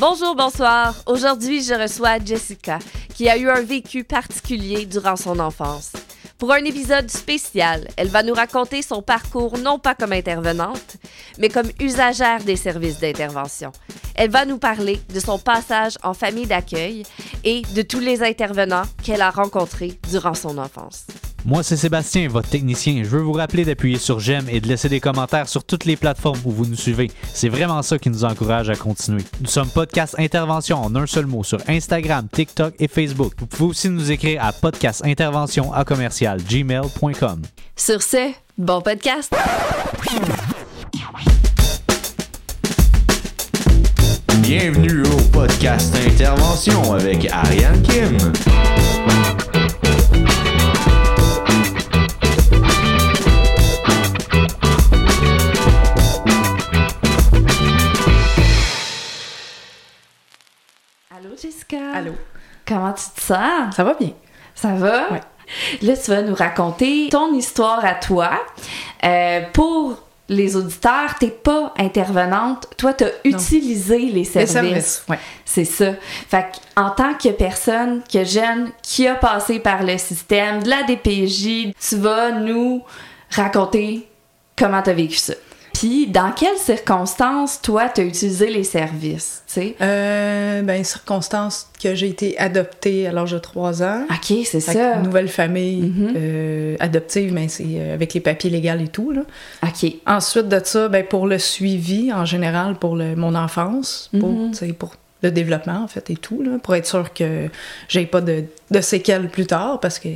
Bonjour, bonsoir. Aujourd'hui, je reçois Jessica, qui a eu un vécu particulier durant son enfance. Pour un épisode spécial, elle va nous raconter son parcours non pas comme intervenante, mais comme usagère des services d'intervention. Elle va nous parler de son passage en famille d'accueil et de tous les intervenants qu'elle a rencontrés durant son enfance. Moi, c'est Sébastien, votre technicien. Je veux vous rappeler d'appuyer sur j'aime et de laisser des commentaires sur toutes les plateformes où vous nous suivez. C'est vraiment ça qui nous encourage à continuer. Nous sommes Podcast Intervention en un seul mot sur Instagram, TikTok et Facebook. Vous pouvez aussi nous écrire à podcastintervention à commercial gmail.com. Sur ce, bon podcast! Bienvenue au podcast Intervention avec Ariane Kim. Comment tu te sens? Ça va bien? Ça va? Ouais. Là, tu vas nous raconter ton histoire à toi. Euh, pour les auditeurs, t'es pas intervenante. Toi, t'as utilisé les Les services. services, ouais. C'est ça. Fait en tant que personne, que jeune, qui a passé par le système de la DPJ, tu vas nous raconter comment t'as vécu ça. Puis, dans quelles circonstances, toi, t'as utilisé les services, tu sais? Euh, ben, circonstance que j'ai été adoptée à l'âge de 3 ans. OK, c'est ça. que nouvelle famille Mhm. euh, adoptive, mais c'est euh, avec les papiers légaux et tout. Là. OK. Ensuite de ça, ben, pour le suivi en général, pour le, mon enfance, pour, Mhm. tu sais, pour le développement en fait et tout, là, pour être sûr que j'ai pas de, de séquelles plus tard, parce que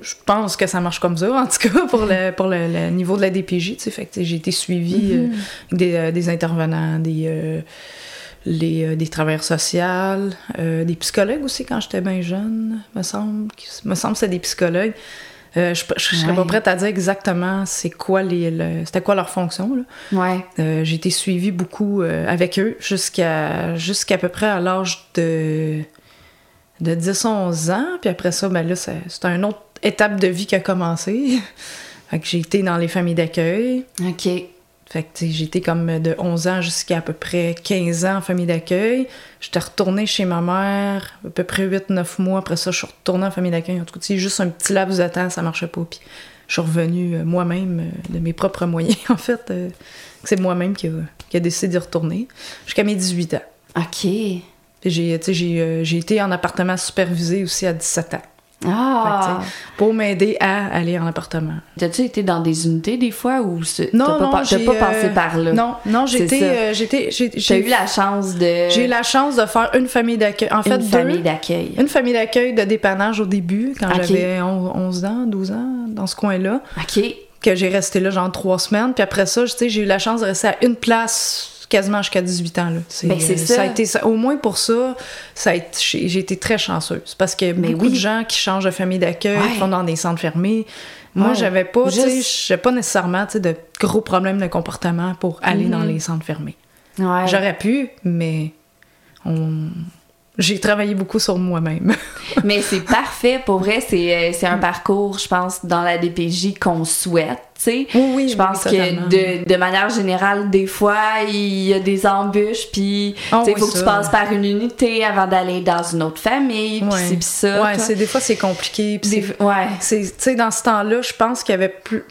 je pense que ça marche comme ça, en tout cas, pour le, pour le, le niveau de la DPJ. tu sais. Fait que tu sais, j'ai été suivie euh, des, euh, des intervenants, des, euh, les, euh, des travailleurs sociaux, euh, des psychologues aussi quand j'étais bien jeune, me semble. Me semble que c'est des psychologues. Euh, je, je serais pas prête à dire exactement c'est quoi les, le- c'était quoi leur fonction. Là. Ouais. Euh, j'ai été suivie beaucoup euh, avec eux jusqu'à jusqu'à peu près à l'âge de, de 10-11 ans. Puis après ça, ben là, c'est une autre étape de vie qui a commencé. fait que j'ai été dans les familles d'accueil. OK. Fait que été comme de 11 ans jusqu'à à peu près 15 ans en famille d'accueil. J'étais retournée chez ma mère à peu près 8-9 mois. Après ça, je suis retournée en famille d'accueil. En tout cas, juste un petit laps de temps, ça marchait pas. Puis je suis revenue euh, moi-même euh, de mes propres moyens, en fait. euh, c'est moi-même qui a, qui a décidé d'y retourner jusqu'à mes 18 ans. OK. J'ai été en appartement supervisé aussi à 17 ans. Ah! Fait pour m'aider à aller en appartement. T'as-tu été dans des unités des fois ou Non, t'as pas, non, pas euh, passé par là? Non, non, C'est j'étais, euh, j'étais, j'ai, eu la chance de. J'ai eu la chance de faire une famille d'accueil. En fait, une deux. famille d'accueil. Une famille d'accueil de dépannage au début, quand j'avais on- 11 ans, 12 ans, dans ce coin-là, OK. que j'ai resté là genre trois semaines. Puis après ça, j'ai eu la chance de rester à une place quasiment jusqu'à 18 ans. Là. Ben, c'est ça. a été, ça- Au moins pour ça, ça a été- j'ai j'ai été très chanceuse. Parce a Mais beaucoup oui. de gens qui changent de famille d'accueil, Ouais. qui vont dans des centres fermés. Moi, Ouais. j'avais pas, tu sais, Juste- j'avais pas nécessairement de gros problèmes de comportement pour aller Mhm. dans les centres fermés. Ouais. J'aurais pu, mais on... j'ai travaillé beaucoup sur moi-même. Mais c'est parfait. Pour vrai, c'est euh, c'est un parcours, je pense, dans la DPJ qu'on souhaite, tu sais. Oui, oui, Je pense oui, que de, de manière générale, des fois, il y a des embûches, puis Ah tu sais, il faut que tu passes par une unité avant d'aller dans une autre famille, puis c'est ça. Ouais, c'est des fois c'est compliqué. puis Des- ouais. c'est, tu sais, dans ce temps-là, je pense qu'il y avait plus.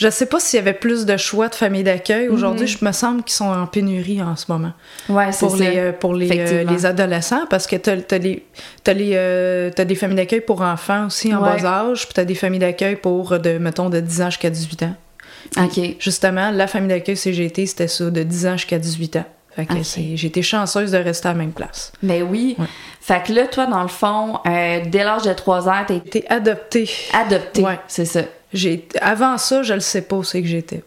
Je sais pas s'il y avait plus de choix de familles d'accueil. Aujourd'hui, je me semble qu'ils sont en pénurie en ce moment Ouais, Mhm. c'est pour ça. les euh, pour les, euh, les adolescents parce que les t'as les euh, des familles d'accueil pour enfants aussi en Ouais. bas âge, puis t'as des familles d'accueil pour euh, de mettons de 10 ans jusqu'à 18 ans. OK. Justement, la famille d'accueil CGT, c'était ça de 10 ans jusqu'à 18 ans. Fait que j'ai été chanceuse de rester à la même place. Ben oui. Ouais. Fait que là, toi, dans le fond, euh, dès l'âge de 3 ans, t'es été adoptée. adopté. Ouais. C'est ça. J'ai avant ça, je le sais pas où c'est que j'étais.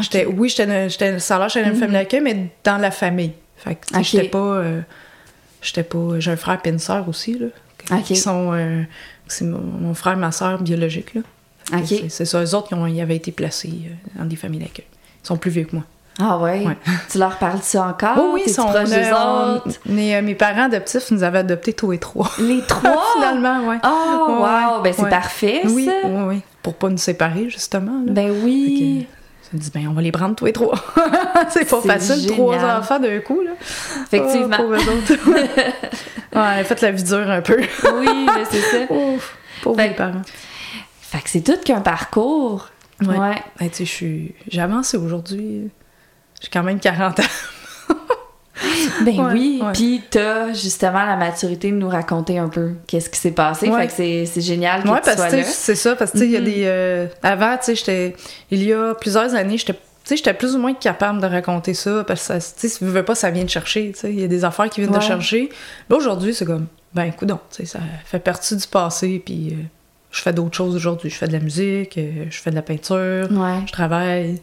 J'étais oui, j'étais j'étais l'air, j'étais une Mhm. famille d'accueil mais dans la famille. Fait que j'étais pas euh, j'étais pas j'ai un frère et une sœur aussi là qui sont euh, c'est mon, mon frère et ma sœur biologique là. C'est, c'est ça eux autres qui ont ils avaient été placés euh, dans des familles d'accueil. Ils sont plus vieux que moi. Ah ouais? Ouais. Tu leur parles de ça encore? Oh oui, ils sont proche des autres? mais, euh, mes parents adoptifs nous avaient adoptés tous et trois. Les trois? Finalement, ouais. Oh, Ouais, wow! Ben, c'est parfait, Oui, ça. oui, oui. Pour pas nous séparer, justement. là. Ben oui. Je me dis, ben, on va les prendre tous les trois. c'est pas facile, trois enfants d'un coup, là. Effectivement. Pauvres autres. ouais, elle a fait la vie dure un peu. oui, mais c'est ça. Ouf, pauvres Fait- les parents. Fait que c'est tout qu'un parcours. Ouais. Ouais. Ben, tu sais, avancé aujourd'hui. J'ai quand même 40 ans. Ben Ouais, oui, puis t'as justement la maturité de nous raconter un peu qu'est-ce qui s'est passé. Ouais. Fait que c'est, génial que Ouais, tu parce sois là. c'est ça, parce que il y a Mhm. des. euh, avant, tu sais, j'étais. Il y a plusieurs années, j'étais. Tu sais, j'étais plus ou moins capable de raconter ça, parce que, tu sais, veux pas, ça vient de chercher, tu sais. Il y a des affaires qui viennent Ouais. de chercher. Là, aujourd'hui, c'est comme, ben, écoute donc, tu sais, ça fait partie du passé, puis euh, je fais d'autres choses aujourd'hui. Je fais de la musique, euh, je fais de la peinture, Ouais. je travaille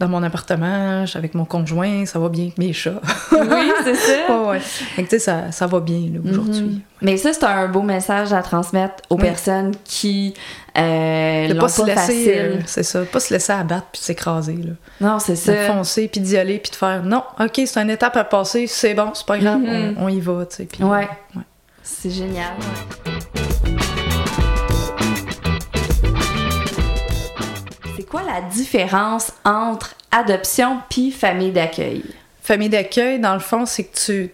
dans mon appartement, je suis avec mon conjoint, ça va bien, avec mes chats. Oui, c'est ça. ouais, ouais. Tu sais, ça, ça va bien, là, aujourd'hui. Mhm. Mais ça, c'est un beau message à transmettre aux Oui. personnes qui euh, De pas pas, se laisser, facile. euh, c'est ça, pas se laisser abattre puis s'écraser, là. Non, c'est ça. de foncer puis d'y aller puis de faire non ok c'est une étape à passer c'est bon c'est pas grave Mhm. on, on y va tu sais Ouais. ouais. C'est génial. Quoi la différence entre adoption puis famille d'accueil? famille d'accueil dans le fond c'est que tu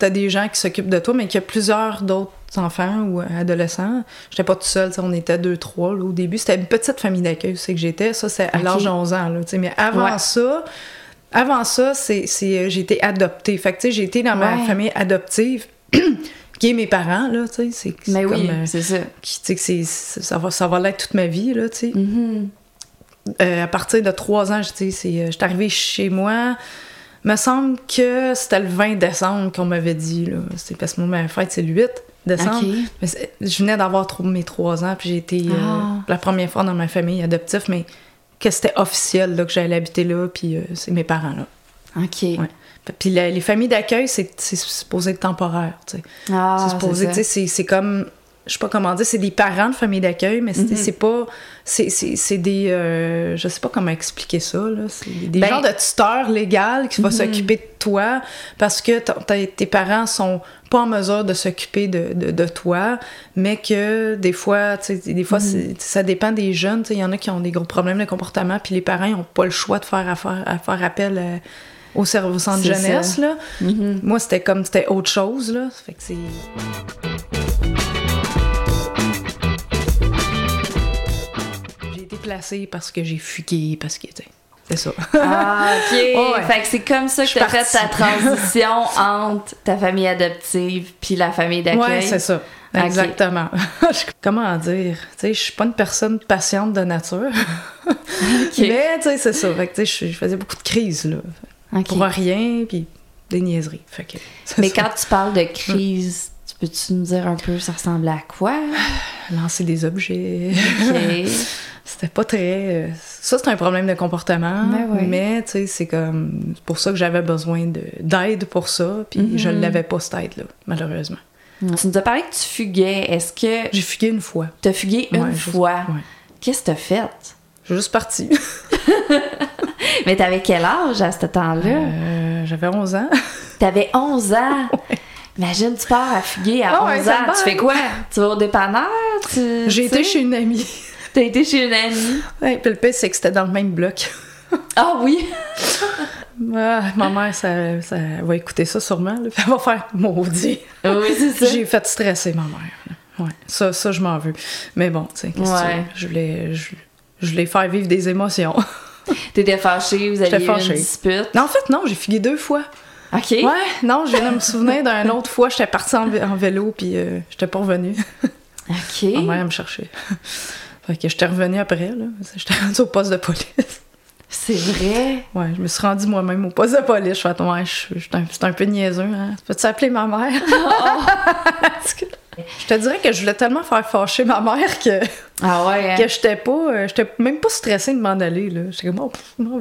as des gens qui s'occupent de toi mais qu'il y a plusieurs d'autres enfants ou adolescents j'étais pas toute seule on était deux trois là, au début c'était une petite famille d'accueil c'est que j'étais ça c'est à l'âge de 11 ans là, mais avant Ouais. ça avant ça c'est c'est euh, j'ai été adoptée fait que tu sais j'ai été dans ma Ouais. famille adoptive qui est mes parents là tu sais c'est c'est Mais oui, euh, c'est ça. qui, ça va, ça va l'être toute ma vie, là, tu sais. Mhm. Euh, à partir de trois ans, je euh, je suis arrivée chez moi. me semble que c'était le 20 décembre qu'on m'avait dit, là. C'est parce que moi, ma fête, c'est le 8 décembre. Mais je venais d'avoir mes trois ans, puis j'ai été euh, Ah. la première fois dans ma famille adoptive, mais que c'était officiel, là, que j'allais habiter là, puis c'est mes parents, là. OK. Ouais. Puis la- les familles d'accueil, c'est, c'est supposé être temporaire, tu sais. Ah, c'est supposé, c'est comme. Je sais pas comment dire, c'est des parents de famille d'accueil, mais c'est, c'est pas. C'est, c'est, c'est des. euh, je sais pas comment expliquer ça, là. C'est des Ben- genres de tuteurs légaux qui vont Mhm. s'occuper de toi parce que tes parents sont pas en mesure de s'occuper de, de, de toi, mais que des fois, des fois, Mhm. c'est- ça dépend des jeunes. Il y en a qui ont des gros problèmes de comportement, puis les parents n'ont pas le choix de faire, affaire, à faire appel euh, au au centre jeunesse, ça. là. Mhm. Moi, c'était comme, c'était autre chose, là. Fait que c'est... été placée parce que j'ai fugué, parce que, tu c'est ça. Ah, OK. Ouais. Fait que c'est comme ça que tu as fait ta transition entre ta famille adoptive puis la famille d'accueil? Ouais, c'est ça. Exactement. Comment dire? Tu sais, je suis pas une personne patiente de nature. OK. Mais, tu sais, c'est ça. Fait que, tu sais, je- faisais beaucoup de crises, là. OK. Pour rien, puis des niaiseries. Fait que, Mais ça. quand tu parles de crise, peux-tu nous dire un peu ça ressemble à quoi? Lancer des objets. OK. C'était pas très. euh, Ça, c'est un problème de comportement. Ben. Mais, tu sais, c'est comme. C'est pour ça que j'avais besoin de- d'aide pour ça. Puis Mhm. je l'avais pas, cette aide-là, malheureusement. tu nous as parlé que tu fuguais. Est-ce que J'ai fugué une fois. tu as fugué une Ouais, fois? ouais. Qu'est-ce que tu as fait? J'ai juste parti. Mais t'avais quel âge à ce temps-là? Euh, j'avais 11 ans. T'avais 11 ans! Imagine, tu pars à fuguer à Ah 11 ouais, ça ans. Tu fais quoi? Tu vas au dépanneur? Tu- J'ai été chez une amie. T'as été chez une amie? Ouais, puis le pire, c'est que c'était dans le même bloc. Ah oui! Ah, ma mère, ça, ça va écouter ça sûrement. là, elle va faire maudit. Oui, c'est ça. J'ai fait stresser ma mère. Ouais, ça, ça je m'en veux. Mais bon, tu sais, qu'est-ce que tu je voulais, je, je voulais faire vivre des émotions. T'étais fâchée, vous aviez eu une dispute? non, en fait, non, j'ai fugué deux fois. OK. Ouais, non, je viens de me souvenir d'une autre fois, j'étais partie en, vé- en vélo, puis euh, j'étais pas revenue. OK. Ma mère me cherchait. fait que j'étais revenue après, là. J'étais rendue au poste de police. C'est vrai? Ouais, je me suis rendue moi-même au poste de police. Je fais, ouais, je suis- je suis un, c'est un peu niaiseux, hein. Peux-tu appeler ma mère? Je te dirais que je voulais tellement faire fâcher ma mère que, Ah ouais. hein? que j'étais pas, euh, j'étais même pas stressée de m'en aller, là. J'étais comme, oh, pff, m'en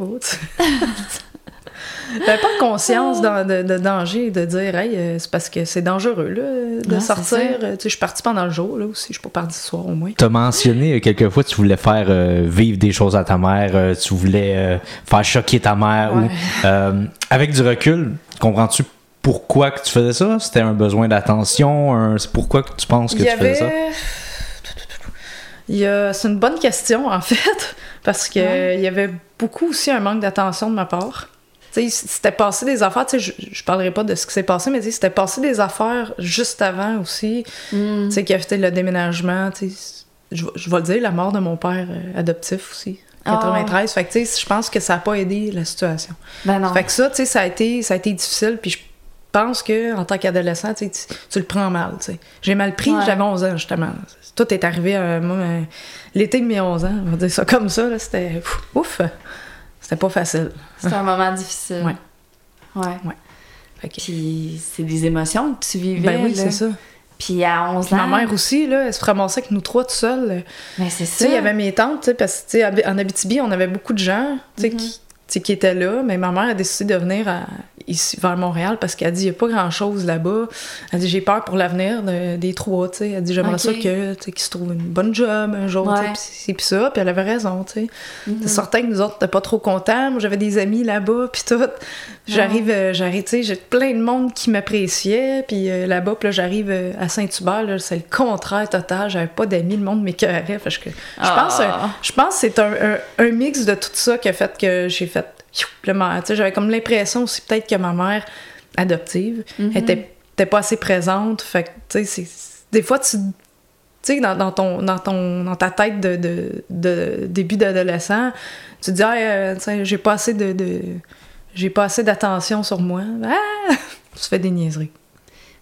J'avais pas conscience de, de danger, de dire, hey, euh, c'est parce que c'est dangereux, là, de sortir. Euh, Tu sais, je suis partie pendant le jour, là, aussi. Je suis pas partie ce soir, au moins. T'as mentionné euh, quelques fois que tu voulais faire euh, vivre des choses à ta mère, euh, tu voulais euh, faire choquer ta mère. Ouais. Ou, euh, avec du recul, comprends-tu pourquoi que tu faisais ça? C'était un besoin d'attention? un- C'est pourquoi que tu penses que Il tu faisais ça? avait. Il y a... C'est une bonne question, en fait. parce que Ouais. il y avait beaucoup aussi un manque d'attention de ma part. Tu sais, c'était passé des affaires, tu sais, je, je parlerai pas de ce qui s'est passé, mais c'était passé des affaires juste avant aussi, Mm. tu sais, qui a fait le déménagement, tu sais, je, vais- je vais le dire, la mort de mon père euh, adoptif aussi, Ah. 93, fait que tu sais, je pense que ça a pas aidé la situation. Ben non. Fait que ça, tu sais, ça a été, ça a été difficile, puis je pense que en tant qu'adolescent, tu, le prends mal, tu sais. J'ai mal pris, Ouais. j'avais 11 ans, justement. Tout est arrivé, à moi, l'été de mes 11 ans, on va dire ça comme ça, là, c'était ouf, c'était pas facile. C'est un moment difficile. Ouais. Ouais. Que- Puis c'est des émotions que tu vivais. ben oui, c'est ça. Puis à 11 Puis ans. ma mère aussi, là, elle se ramassait avec nous trois tout seuls. Mais c'est Tu ça. sais, il y avait mes tantes, tu sais, parce que, en Abitibi, on avait beaucoup de gens, Mhm. qui, qui étaient là, mais ma mère a décidé de venir à- ici, vers Montréal, parce qu'elle dit, il n'y a pas grand-chose là-bas. Elle dit, j'ai peur pour l'avenir de- des trois, tu sais. Elle dit, j'aimerais ça que, qu'ils se trouvent une bonne job un jour, Ouais. puis ça, puis elle avait raison. Mhm. C'est certain que nous autres, t'es pas trop contents. Moi, j'avais des amis là-bas, puis tout. J'arrive, euh, j'arrive, tu sais, j'ai plein de monde qui m'appréciait, puis euh, là-bas, puis là, j'arrive euh, à Saint-Hubert, c'est le contraire total. J'avais pas d'amis, le monde m'écœurait. Je pense, Ah. je pense que c'est un, un- un mix de tout ça qui a fait que j'ai fait. J'avais comme l'impression aussi peut-être que ma mère adoptive Mhm. était, était pas assez présente. Fait tu sais, des fois, tu. Tu sais, dans, dans, ton, dans, ton, dans ta tête de, de, de début d'adolescent, tu te dis, euh, j'ai pas assez de. de- j'ai pas assez d'attention sur moi. Ah! Tu fais des niaiseries.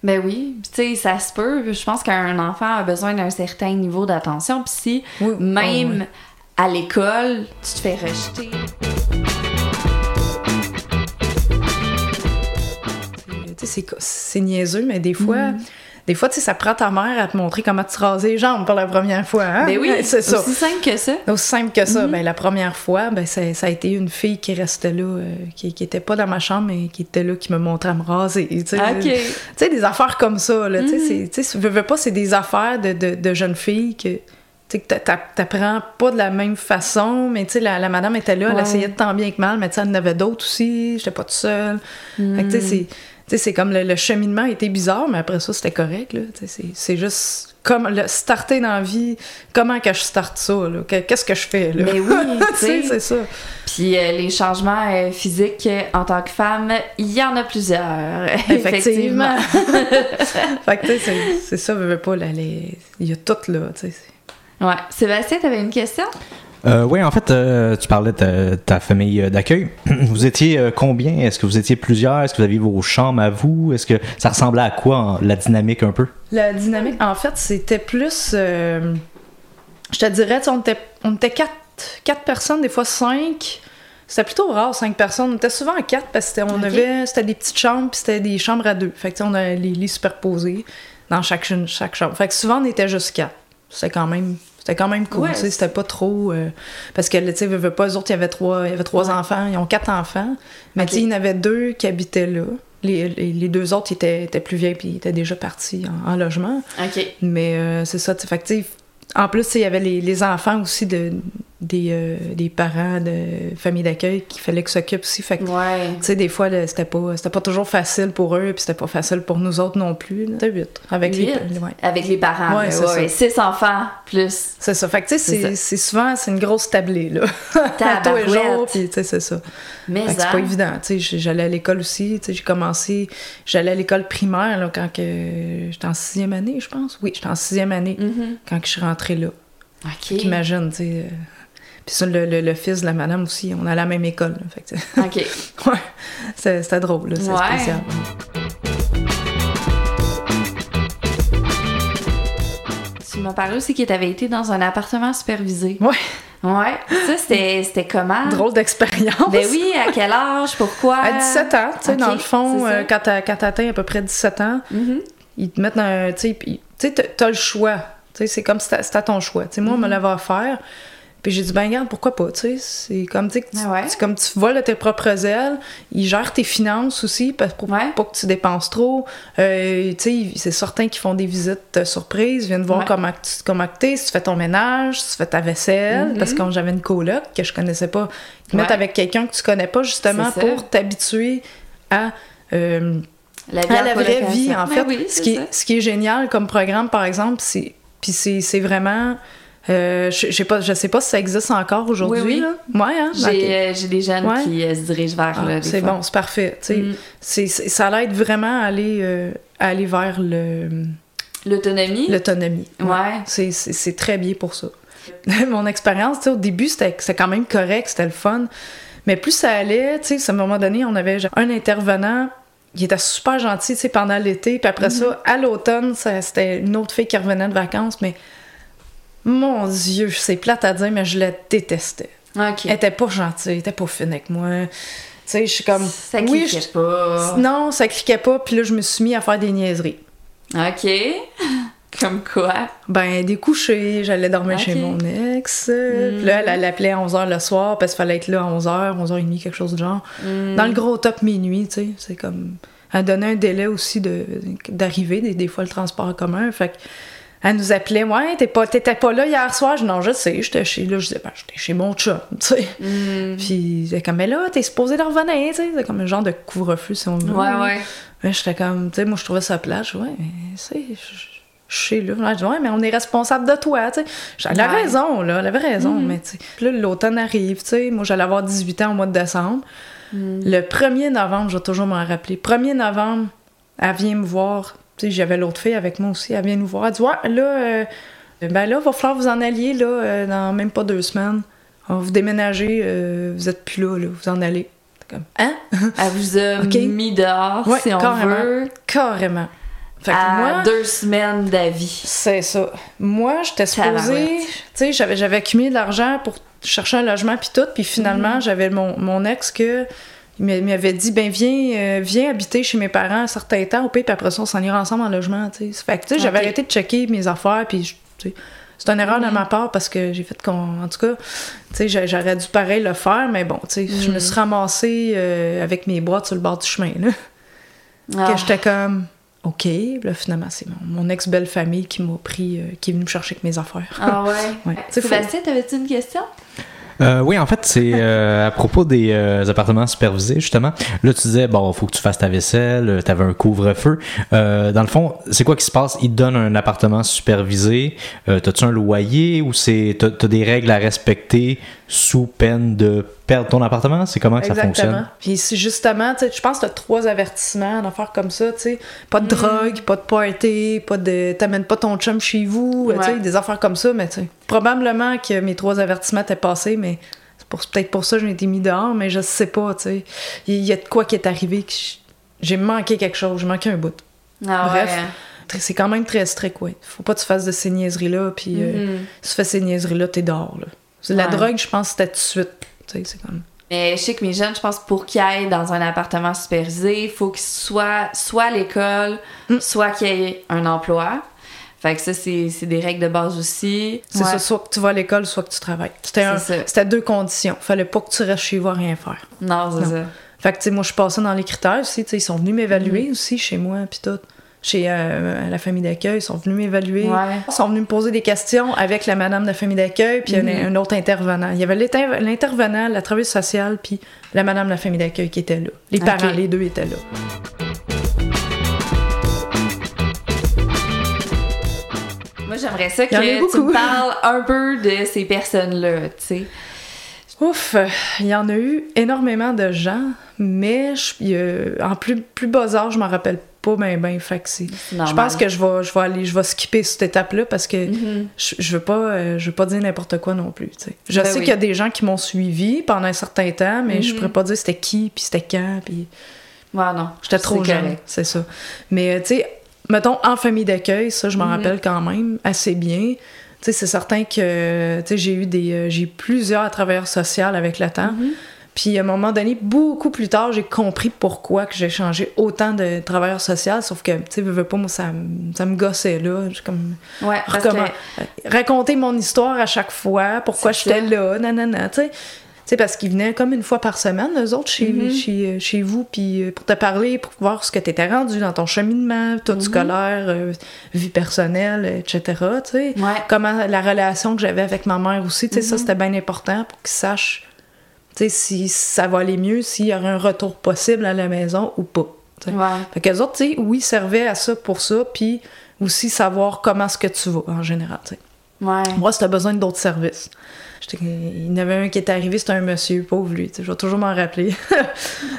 Ben oui, tu sais, ça se peut. Je pense qu'un enfant a besoin d'un certain niveau d'attention. Puis si, Oui, même ah, à l'école, tu te fais rejeter. C'est niaiseux, mais des fois, Mm. des fois, tu sais, ça prend ta mère à te montrer comment te raser les jambes pour la première fois. Hein? Ben oui, c'est ça. aussi simple que ça. Aussi simple que Mm-hmm. ça. Ben, la première fois, ben, ça, ça a été une fille qui restait là, euh, qui, qui était pas dans ma chambre, mais qui était là, qui me montrait à me raser. Tu sais. Tu des affaires comme ça, là. Tu sais, Mhm. c'est- tu sais, veux, veux pas, c'est des affaires de, de, de jeunes filles que. Tu sais, que t'a- t'a- t'apprends pas de la même façon, mais tu sais, la, la madame était là, elle essayait de tant bien que mal, mais tu sais, elle en avait d'autres aussi, j'étais pas toute seule. Fait que, tu sais, Mm. c'est- tu sais, c'est comme le, le cheminement était bizarre, mais après ça, c'était correct, là. Tu c'est- C'est juste comme le starter dans la vie, comment que je starte ça, là? Que- Qu'est-ce que je fais, là? Mais oui, tu Tu c'est ça. Puis euh, les changements euh, physiques euh, en tant que femme, il y en a plusieurs. Effectivement. fait que, tu sais, c'est- ça, veux pas, là, les- il y a tout, là, tu sais. Ouais. Sébastien, t'avais une question? Euh, oui, en fait, euh, tu parlais de ta, ta famille euh, d'accueil. Vous étiez euh, combien? Est-ce que vous étiez plusieurs? Est-ce que vous aviez vos chambres à vous? Est-ce que ça ressemblait à quoi, la dynamique un peu? La dynamique, en fait, c'était plus. euh, je te dirais, on était, on était quatre, quatre personnes, des fois cinq. C'était plutôt rare, cinq personnes. On était souvent à quatre parce que c'était- on avait. C'était des petites chambres, puis c'était des chambres à deux. Fait que, on a les lits superposés dans chaque, chaque chambre. Fait que souvent, on était juste quatre. C'était quand même. C'était quand même cool, Ouais. tu sais, c'était pas trop... euh, parce que, tu sais, veux, veux pas, eux autres, il y avait trois, y avait trois Ouais. enfants, ils ont quatre enfants, mais tu sais, il y en avait deux qui habitaient là. Les, les, les deux autres, ils étaient, étaient plus vieilles, puis ils étaient déjà partis en- en logement. OK. Mais euh, c'est ça, tu sais, en plus, tu sais, il y avait les, les enfants aussi de, des, euh, des parents de famille d'accueil qu'il fallait qu'ils s'occupent aussi. Fait que, Ouais. tu sais, des fois, c'était pas, c'était pas toujours facile pour eux, puis c'était pas facile pour nous autres non plus. C'était huit. Avec Huit? les. ouais. Avec les parents. Ouais, c'est ouais. Six enfants plus. C'est ça. Fait que, tu sais, C'est souvent, c'est une grosse tablée, là. tous les jours, Tabarouette. puis tu sais, c'est ça. Mais que c'est pas évident. Tu sais, j'allais à l'école aussi. Tu sais, j'ai commencé. J'allais à l'école primaire là, quand que j'étais en sixième année, je pense. Oui, j'étais en sixième année Mhm. quand que je suis rentrée là. OK. Imagine, tu sais. Puis ça, le, le- le fils de la madame aussi, on a la même école. là. Fait que, OK. ouais, c'est- c'était drôle, là, c'est Ouais. spécial. Tu m'as parlé aussi que tu avais été dans un appartement supervisé. Ouais, Ouais. Ça, c'était comment? drôle d'expérience. Ben oui, à quel âge? Pourquoi? À 17 ans, tu sais, dans le fond, euh, quand t'atteins à peu près 17 ans, Mhm. ils te mettent dans. Tu sais, puis- tu sais, t'as- le choix. Tu sais, c'est comme si t'as- ton choix. Tu sais, moi, on me l'avait offert. Puis j'ai dit, ben regarde, pourquoi pas, tu sais? C'est comme, tu Ah ouais. c'est comme tu voles de tes propres ailes. Ils gèrent tes finances aussi, parce- pour Ouais. pas que tu dépenses trop. Euh, tu sais, c'est certains qui font des visites euh, surprises, viennent voir Ouais. comment tu comment t'es, si tu fais ton ménage, si tu fais ta vaisselle. Mhm. Parce que quand j'avais une coloc que je connaissais pas, ils te mettent avec quelqu'un que tu connais pas, justement, pour t'habituer à... euh, La à la vraie vie, en Ben fait. oui, ce, qui est, ce qui est génial comme programme, par exemple, c'est. Puis c'est c'est vraiment. Euh, je, je sais pas, je sais pas si ça existe encore aujourd'hui. Oui, oui. Ouais, hein? J'ai euh, j'ai des jeunes Ouais. qui euh, se dirigent vers Ah, c'est bon, c'est parfait. tu sais. Mm. Ça l'aide vraiment à aller, à aller vers le- L'autonomie? l'autonomie. Ouais. C'est- C'est c'est très bien pour ça. Mon expérience, au début, c'était c'était quand même correct, c'était le fun. Mais plus ça allait, tu sais, à un moment donné, on avait un intervenant qui était super gentil, tu sais, pendant l'été. Puis après ça, à l'automne, c'était une autre fille qui revenait de vacances. Mais mon Dieu, c'est plate à dire, mais je la détestais. Elle était pas gentille, elle était pas fine avec moi. Tu sais, je suis comme... Ça cliquait pas. Non, ça cliquait pas, puis là, je me suis mis à faire des niaiseries. Ok. Comme quoi? Ben, des couchers, j'allais dormir chez mon ex. euh, Mm. Puis là, elle, elle appelait à 11h le soir parce qu'il fallait être là à 11h, 11h30, quelque chose du genre. Hmm. Dans le gros top minuit, tu sais. C'est comme. Elle donnait un délai aussi de- d'arriver, des, des fois le transport en commun. Fait que elle nous appelait, ouais, t'es pas- t'étais pas là hier soir. Je dis, non, je sais, j'étais chez. Là, je disais, ben, j'étais chez mon chum, tu sais. Hmm. Puis elle comme, mais là, t'es supposé de revenir, tu sais. C'est comme un genre de couvre-feu, si on veut. Ouais, ouais. Mais j'étais comme, tu sais, moi, je trouvais ça plate. Je dis, ouais, mais, tu sais, je je dis, ouais, mais on est responsable de toi, tu sais. Elle a Ouais. raison, là. Elle avait raison, Mhm. mais, tu sais. Puis là, l'automne arrive, tu sais. Moi, j'allais avoir 18 ans au mois de décembre. Hmm. Le 1er novembre, je vais toujours m'en rappeler. 1er novembre, elle vient me voir. J'avais l'autre fille avec moi aussi. Elle vient nous voir. Elle dit, ouais, là, euh, ben là, va falloir vous en allier, là, euh, dans même pas deux semaines. On va vous déménager, euh, vous êtes plus là, là, vous en allez. Comme, hein? Elle vous a mis dehors, Ouais, si on carrément. veut, Carrément. Fait que à moi, deux semaines d'avis. c'est ça. Moi, j'étais supposée. Tu sais, j'avais, j'avais accumulé de l'argent pour chercher un logement puis tout. Puis finalement, j'avais mon, mon ex que. Il m'a- m'avait dit, ben viens, euh, viens habiter chez mes parents un certain temps, au pire, puis après ça, on s'en ira ensemble en logement, tu sais. Fait que, tu sais, j'avais arrêté de checker mes affaires, puis, c'est une erreur de Mhm. ma part parce que j'ai fait qu'on. En tout cas, tu sais, j'a- j'aurais dû pareil le faire, mais bon, tu sais, je me Mhm. suis ramassée euh, avec mes boîtes sur le bord du chemin, là. Ah. Que j'étais comme, OK. Là, finalement, c'est mon, mon ex-belle-famille qui m'a pris, euh, qui est venu me chercher avec mes affaires. Ah ouais? Sébastien, t'avais-tu une question? Euh, oui, en fait, c'est euh, à propos des euh, appartements supervisés, justement. Là, tu disais, bon, faut que tu fasses ta vaisselle, tu avais un couvre-feu. Dans le fond, c'est quoi qui se passe? Ils te donnent un appartement supervisé. T'as-tu un loyer ou c'est t'as as des règles à respecter sous peine de perdre ton appartement? C'est comment que ça fonctionne? Puis c'est justement, tu sais, je pense que tu as trois avertissements d'affaires comme ça, tu sais. Pas de drogue, pas de party, pas de. T'amènes pas ton chum chez vous, tu sais, Ouais. des affaires comme ça, mais tu sais. Probablement que mes trois avertissements étaient passés, mais c'est pour- peut-être pour ça que j'ai été mis dehors, mais je sais pas, tu sais. Il y a de quoi qui est arrivé que j'ai manqué quelque chose, j'ai manqué un bout. Ah Bref. ouais. C'est quand même très strict, ouais. Faut pas que tu fasses de ces niaiseries-là, puis euh, Mhm. si tu fais ces niaiseries-là, t'es dehors, là. La Ouais. drogue, je pense, c'était tout de suite. Tu sais, c'est comme. Mais je sais que mes jeunes, je pense, pour qu'ils aillent dans un appartement supervisé, il faut qu'ils soient soit à l'école, Mm. soit qu'ils aient un emploi. Fait que ça, c'est des règles de base aussi. C'est Ouais. ça, soit que tu vas à l'école, soit que tu travailles. C'était deux conditions. Fallait pas que tu restes chez vous à rien faire. Non, c'est ça. Fait que, tu sais, moi, je passais dans les critères aussi. Tu sais, ils sont venus Mm. m'évaluer aussi chez moi, puis tout. Chez euh, la famille d'accueil, ils sont venus m'évaluer. Ouais. Ils sont venus me poser des questions avec la madame de la famille d'accueil, puis un- Mhm. un, autre intervenant. Il y avait l'inter- l'intervenant, la travailleuse sociale, puis la madame de la famille d'accueil qui était là. Les parents, les deux étaient là. Moi, j'aimerais ça que tu me parles un peu de ces personnes-là, tu sais. Ouf, il y en a eu énormément de gens, mais je- en plus, plus bas âge, je m'en rappelle pas bien, bien. Fait que c'est- Je pense que je vais, je vais aller, je vais skipper cette étape-là parce que Mhm. je, je veux pas, euh, je veux pas dire n'importe quoi non plus. Je Ben sais oui. qu'il y a des gens qui m'ont suivi pendant un certain temps, mais je Mhm. pourrais pas dire c'était qui, puis c'était quand, puis Ouais, non. j'étais trop jeune, c'est ça. Mais euh, tu sais, mettons en famille d'accueil, ça je m'en Mhm. rappelle quand même assez bien. Tu sais, c'est certain que tu sais, j'ai eu des, euh, j'ai eu plusieurs travailleurs sociaux avec le temps. Puis à un moment donné, beaucoup plus tard, j'ai compris pourquoi que j'ai changé autant de travailleurs sociaux, sauf que, tu sais, veux, veux pas, moi, ça, me- ça me gossait, là. Je, comme, Ouais, parce que... raconter mon histoire à chaque fois, pourquoi j'étais là, nanana, tu sais. Tu sais, parce qu'ils venaient comme une fois par semaine, eux autres, chez, Mhm. chez, chez vous, puis euh, pour te parler, pour voir ce que t'étais rendu dans ton cheminement, tout Mhm. scolaire, euh, vie personnelle, etc., tu sais Ouais. comment la relation que j'avais avec ma mère aussi, tu sais, ça Mhm. c'était bien important pour qu'ils sachent tu sais, si ça va aller mieux, s'il y aurait un retour possible à la maison ou pas. Ouais. Fait qu'eux autres, tu sais, oui, servaient à ça pour ça, puis aussi savoir comment est-ce que tu vas en général. tu sais. Ouais. Moi, c'était besoin d'autres services. Il y en avait un qui était arrivé, c'était un monsieur, pauvre lui, je vais toujours m'en rappeler. tu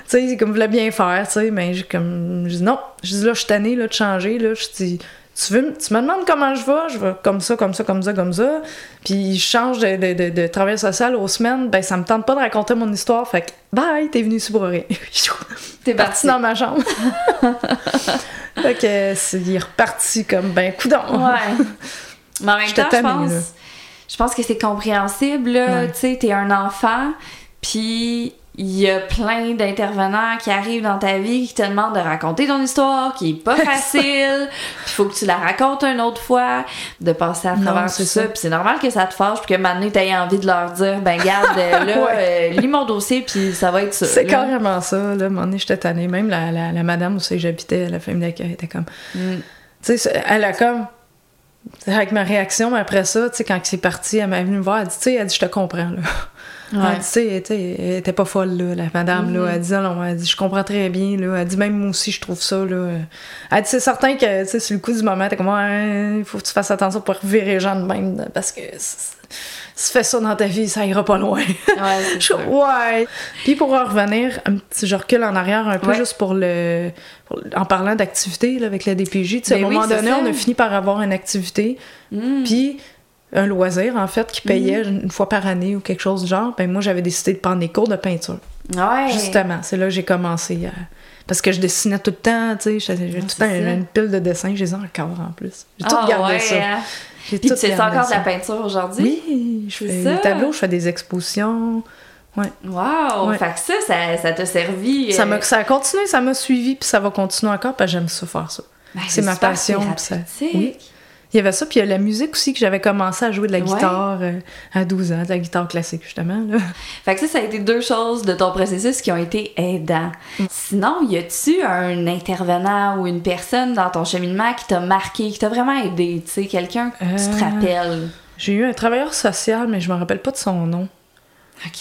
sais, il comme voulait bien faire, tu sais, mais j'ai comme, je dis non, je dis là, je suis tannée là, de changer, là, je dis, tu, veux, tu me demandes comment je vais, je vais comme ça, comme ça, comme ça, comme ça, puis je change de, de, de, de travail social aux semaines, ben ça me tente pas de raconter mon histoire, fait que bye, t'es venu pour rien. T'es parti dans ma chambre. fait que c'est, il est reparti comme, ben, coudon. Ouais. Mais en même temps, je pense, là. je pense que c'est compréhensible. Ouais. Tu sais, t'es un enfant, puis il y a plein d'intervenants qui arrivent dans ta vie qui te demandent de raconter ton histoire, qui est pas facile, puis faut que tu la racontes une autre fois, de passer à travers tout ça. Puis c'est normal que ça te fâche, puis que maintenant t'aies envie de leur dire, ben garde, euh, là, Ouais. euh, lis mon dossier, puis ça va être ça. C'est carrément ça, là. Donné, j'étais tannée. Même la, la, la madame où j'habitais, la famille d'accueil, était comme. Mm. Tu sais, elle a comme. Avec ma réaction, mais après ça, tu sais, quand c'est parti, elle m'a venue me voir, elle dit, tu sais, elle dit, je te comprends, là. Ouais. Dit, tu sais, elle était pas folle, là, la madame, là. Elle dit, Ah non, elle dit, je comprends très bien, là. Elle dit, même moi aussi, je trouve ça, là. Elle dit, c'est certain que, tu sais, sur le coup du moment, t'es comme, il faut que tu fasses attention pour revirer les gens de même, là, parce que si tu fais ça dans ta vie, ça ira pas loin. Ouais, Je-. Puis pour en revenir, un petit, je recule en arrière un peu Ouais. juste pour le. pour- en parlant d'activité avec la DPJ. Tu sais, à un Ben oui, moment donné, ça. on a fini par avoir une activité, Mm. puis un loisir en fait qui payait Mm-hmm. une fois par année ou quelque chose du genre. Ben moi, j'avais décidé de prendre des cours de peinture. Ouais. Justement, c'est là que j'ai commencé à. Parce que je dessinais tout le temps, tu sais, j'ai j'ai tout le temps une pile de dessins, j'ai les ai encore en plus. J'ai tout Ah, gardé ouais, ça. hein. J'ai Puis tout tu encore de la peinture aujourd'hui? Oui, je fais des tableaux, je fais des expositions. Wow! Ouais. Fait que ça, ça, ça t'a servi. Ça, euh, m'a, ça a continué, ça m'a suivi, puis ça va continuer encore, parce que j'aime ça faire ça. ben, c'est ma passion, ça- oui. Il y avait ça, puis il y a la musique aussi, que j'avais commencé à jouer de la guitare euh, à 12 ans, de la guitare classique, justement. Là. Fait que ça, ça a été deux choses de ton processus qui ont été aidants. Mm. Sinon, y a-tu un intervenant ou une personne dans ton cheminement qui t'a marqué, qui t'a vraiment aidé? Tu sais, quelqu'un que tu te Euh, rappelles? J'ai eu un travailleur social, mais je me rappelle pas de son nom.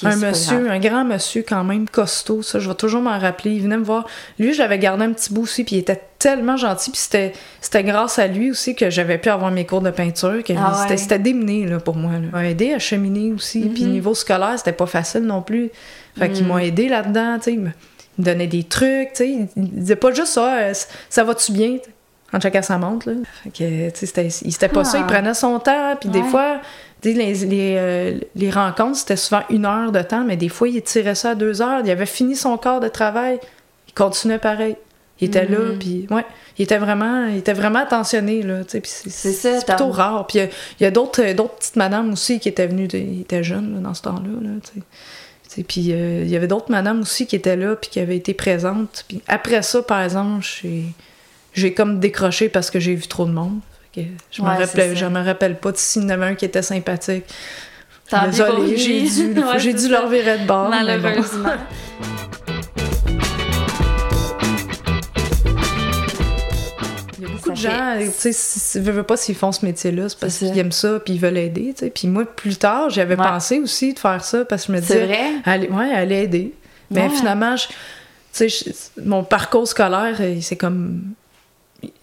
Un monsieur, un grand monsieur quand même costaud, ça, je vais toujours m'en rappeler. Il venait me voir. Lui, j'avais gardé un petit bout aussi, puis il était tellement gentil, puis c'était, c'était grâce à lui aussi que j'avais pu avoir mes cours de peinture. Que Ah c'était, ouais. c'était démené là, pour moi. Il m'a aidé à cheminer aussi, puis Mhm. niveau scolaire, c'était pas facile non plus. Fait qu'ils Mhm. m'ont aidé là-dedans, tu sais. Il me donnait des trucs, tu sais. Il, disait pas juste ça, euh, ça va-tu bien? En chacun sa montre, là. Fait que, tu sais, c'était, il- c'était pas ça. Il Ah. prenait son temps, puis des fois, les, les, euh, les rencontres, c'était souvent une heure de temps, mais des fois, il tirait ça à deux heures. Il avait fini son corps de travail. Il continuait pareil. Il était là, Mhm. puis ouais, il était vraiment, il était vraiment attentionné, là, tu sais, puis c'est, plutôt rare. Puis il y a- il y a, d'autres, euh, d'autres petites madames aussi qui étaient venues, de- ils étaient jeunes là, dans ce temps-là, là, Puis euh, il y avait d'autres madames aussi qui étaient là, puis qui avaient été présentes. Puis après ça, par exemple, j'ai, j'ai comme décroché parce que j'ai vu trop de monde. Que je, me Ouais, c'est rappelle, je me rappelle pas de s'il y en avait un qui était sympathique. Désolée, j'ai dû, Ouais, j'ai dû leur virer de bord. Malheureusement. Il y a beaucoup de gens, tu sais, veux, pas s'ils font ce métier-là, c'est parce qu'ils aiment ça puis ils veulent aider, tu sais. Puis moi, plus tard, j'avais Ouais. pensé aussi de faire ça parce que je me C'est disais, vrai? aller, ouais, aller aider. Mais Ouais. finalement, je- tu sais, je- mon parcours scolaire, euh, c'est comme.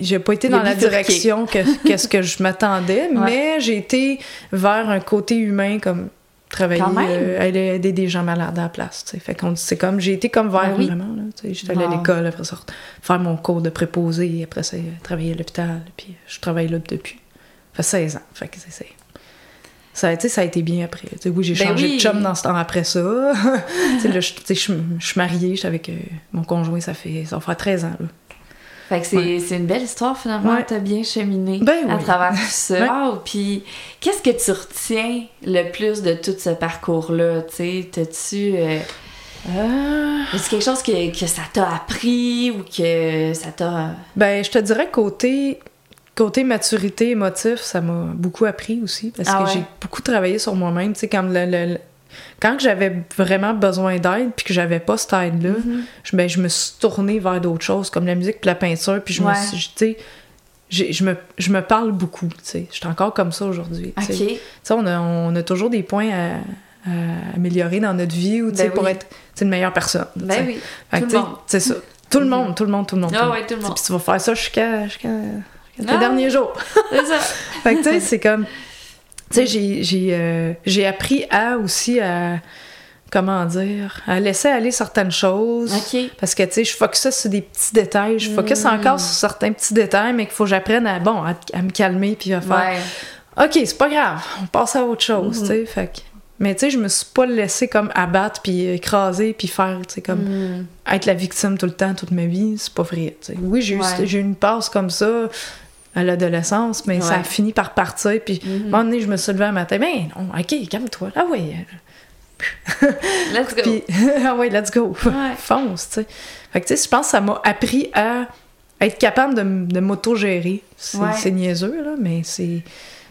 J'ai pas été dans la direction que, qu'est-ce que je m'attendais, Ouais. mais j'ai été vers un côté humain, comme travailler, euh, aller aider des gens malades à la place. Fait qu'on c'est comme j'ai été comme vers Ah oui. vraiment. J'étais allée à l'école après ça, faire mon cours de préposé, après ça, travailler à l'hôpital, puis je travaille là depuis. Ça fait 16 ans. Fait que c'est-. Ça, a été- ça a été bien après. Oui, j'ai Ben changé oui. de chum dans ce temps après ça. Je tu sais, je suis mariée, j'étais avec euh, mon conjoint, ça fait ça va faire 13 ans. Là. Fait que c'est Ouais. une belle histoire finalement, Ouais. t'as bien cheminé Ben à oui. travers tout ça. Ouais. Wow, Puis qu'est-ce que tu retiens le plus de tout ce parcours-là? Tu t'as-tu... euh, Est-ce quelque chose que, que ça t'a appris ou que ça t'a... Ben, je te dirais côté, côté maturité émotif, ça m'a beaucoup appris aussi parce Ah que ouais? j'ai beaucoup travaillé sur moi-même. Tu sais, quand, le- le- quand j'avais vraiment besoin d'aide puis que j'avais pas cette aide-là, Mhm. je, ben, je me suis tournée vers d'autres choses comme la musique puis la peinture. Puis je Ouais. me suis, je me, je me parle beaucoup. Tu sais, je suis encore comme ça aujourd'hui. tu sais. On a, on a toujours des points à, à améliorer dans notre vie ou Ben pour oui. être tu sais, une meilleure personne. Ben oui, Fait que, tout le monde. C'est ça. Tout le monde, tout le monde, tout le monde. le Ah ouais, tout le monde. Puis tu vas faire ça jusqu'à jusqu'à tes Ah. derniers jours. C'est ça. Fait que tu sais, c'est comme. Tu sais, j'ai- j'ai euh, j'ai appris à aussi à. Comment dire? À laisser aller certaines choses. Parce que, tu sais, je focus sur des petits détails. Je focus encore sur certains petits détails, mais qu'il faut que j'apprenne à, bon, à, à me calmer puis à faire Ouais. OK, c'est pas grave, on passe à autre chose, Mhm. tu sais. Fait que- Mais tu sais, je me suis pas laissée comme abattre puis écraser puis faire, tu sais, comme Mm. être la victime tout le temps, toute ma vie. C'est pas vrai, tu sais. Oui, j'ai eu, Ouais. j'ai eu une passe comme ça à l'adolescence, mais ça a fini par partir. Puis à un moment donné, je me suis levée un matin, ben non, OK, calme-toi. Ah oui, Let's go. puis ah ouais, let's go. Ouais. Fonce, tu sais. Fait que tu sais, je pense que ça m'a appris à être capable de, de m'auto-gérer. C'est Ouais. niaiseux, là, mais c'est...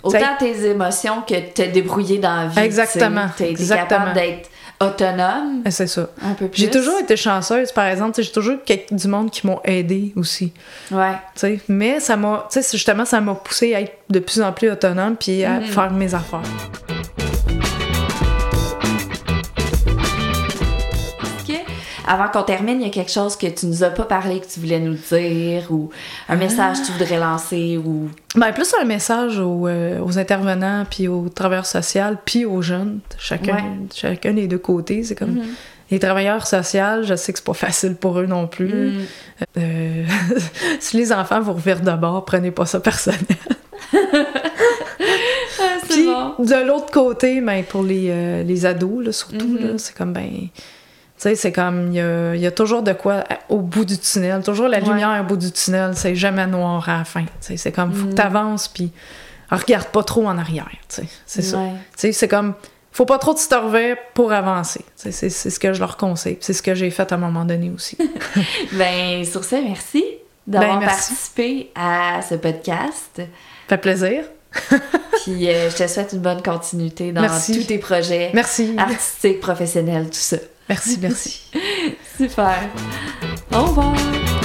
Autant tes émotions que te débrouiller dans la vie. Exactement, Tu es exactement. capable d'être autonome C'est ça. un peu plus. J'ai toujours été chanceuse, par exemple. J'ai toujours eu du monde qui m'ont aidé aussi. Ouais. tu sais. Mais ça m'a, justement, ça m'a poussé à être de plus en plus autonome puis à Mhm. faire mes affaires. Avant qu'on termine, il y a quelque chose que tu nous as pas parlé que tu voulais nous dire ou un message que tu voudrais lancer ou. Ben, plus un message aux, euh, aux intervenants puis aux travailleurs sociaux puis aux jeunes, chacun, Ouais. chacun des deux côtés. C'est comme Mhm. les travailleurs sociaux, je sais que c'est pas facile pour eux non plus. Mm. Euh, si les enfants vous revirent de bord, prenez pas ça personnel. Ah, Puis bon. de l'autre côté, ben, pour les, euh, les ados, là, surtout, Mhm. là, c'est comme ben. Tu sais, c'est comme, il y a, il y a toujours de quoi au bout du tunnel, toujours la Ouais. lumière au bout du tunnel, c'est jamais noir à la fin. Tu sais, c'est comme, faut Mhm. que t'avances, puis regarde pas trop en arrière, tu sais, c'est ça. Ouais. Tu c'est comme, faut pas trop te pour avancer. Tu C'est ce que je leur conseille, c'est ce que j'ai fait à un moment donné aussi. Ben, sur ce, merci d'avoir Ben, participé à ce podcast. Ça fait plaisir. Puis euh, je te souhaite une bonne continuité dans Merci. tous tes projets Merci. artistiques, professionnels, tout ça. Merci, merci. Super. Au revoir.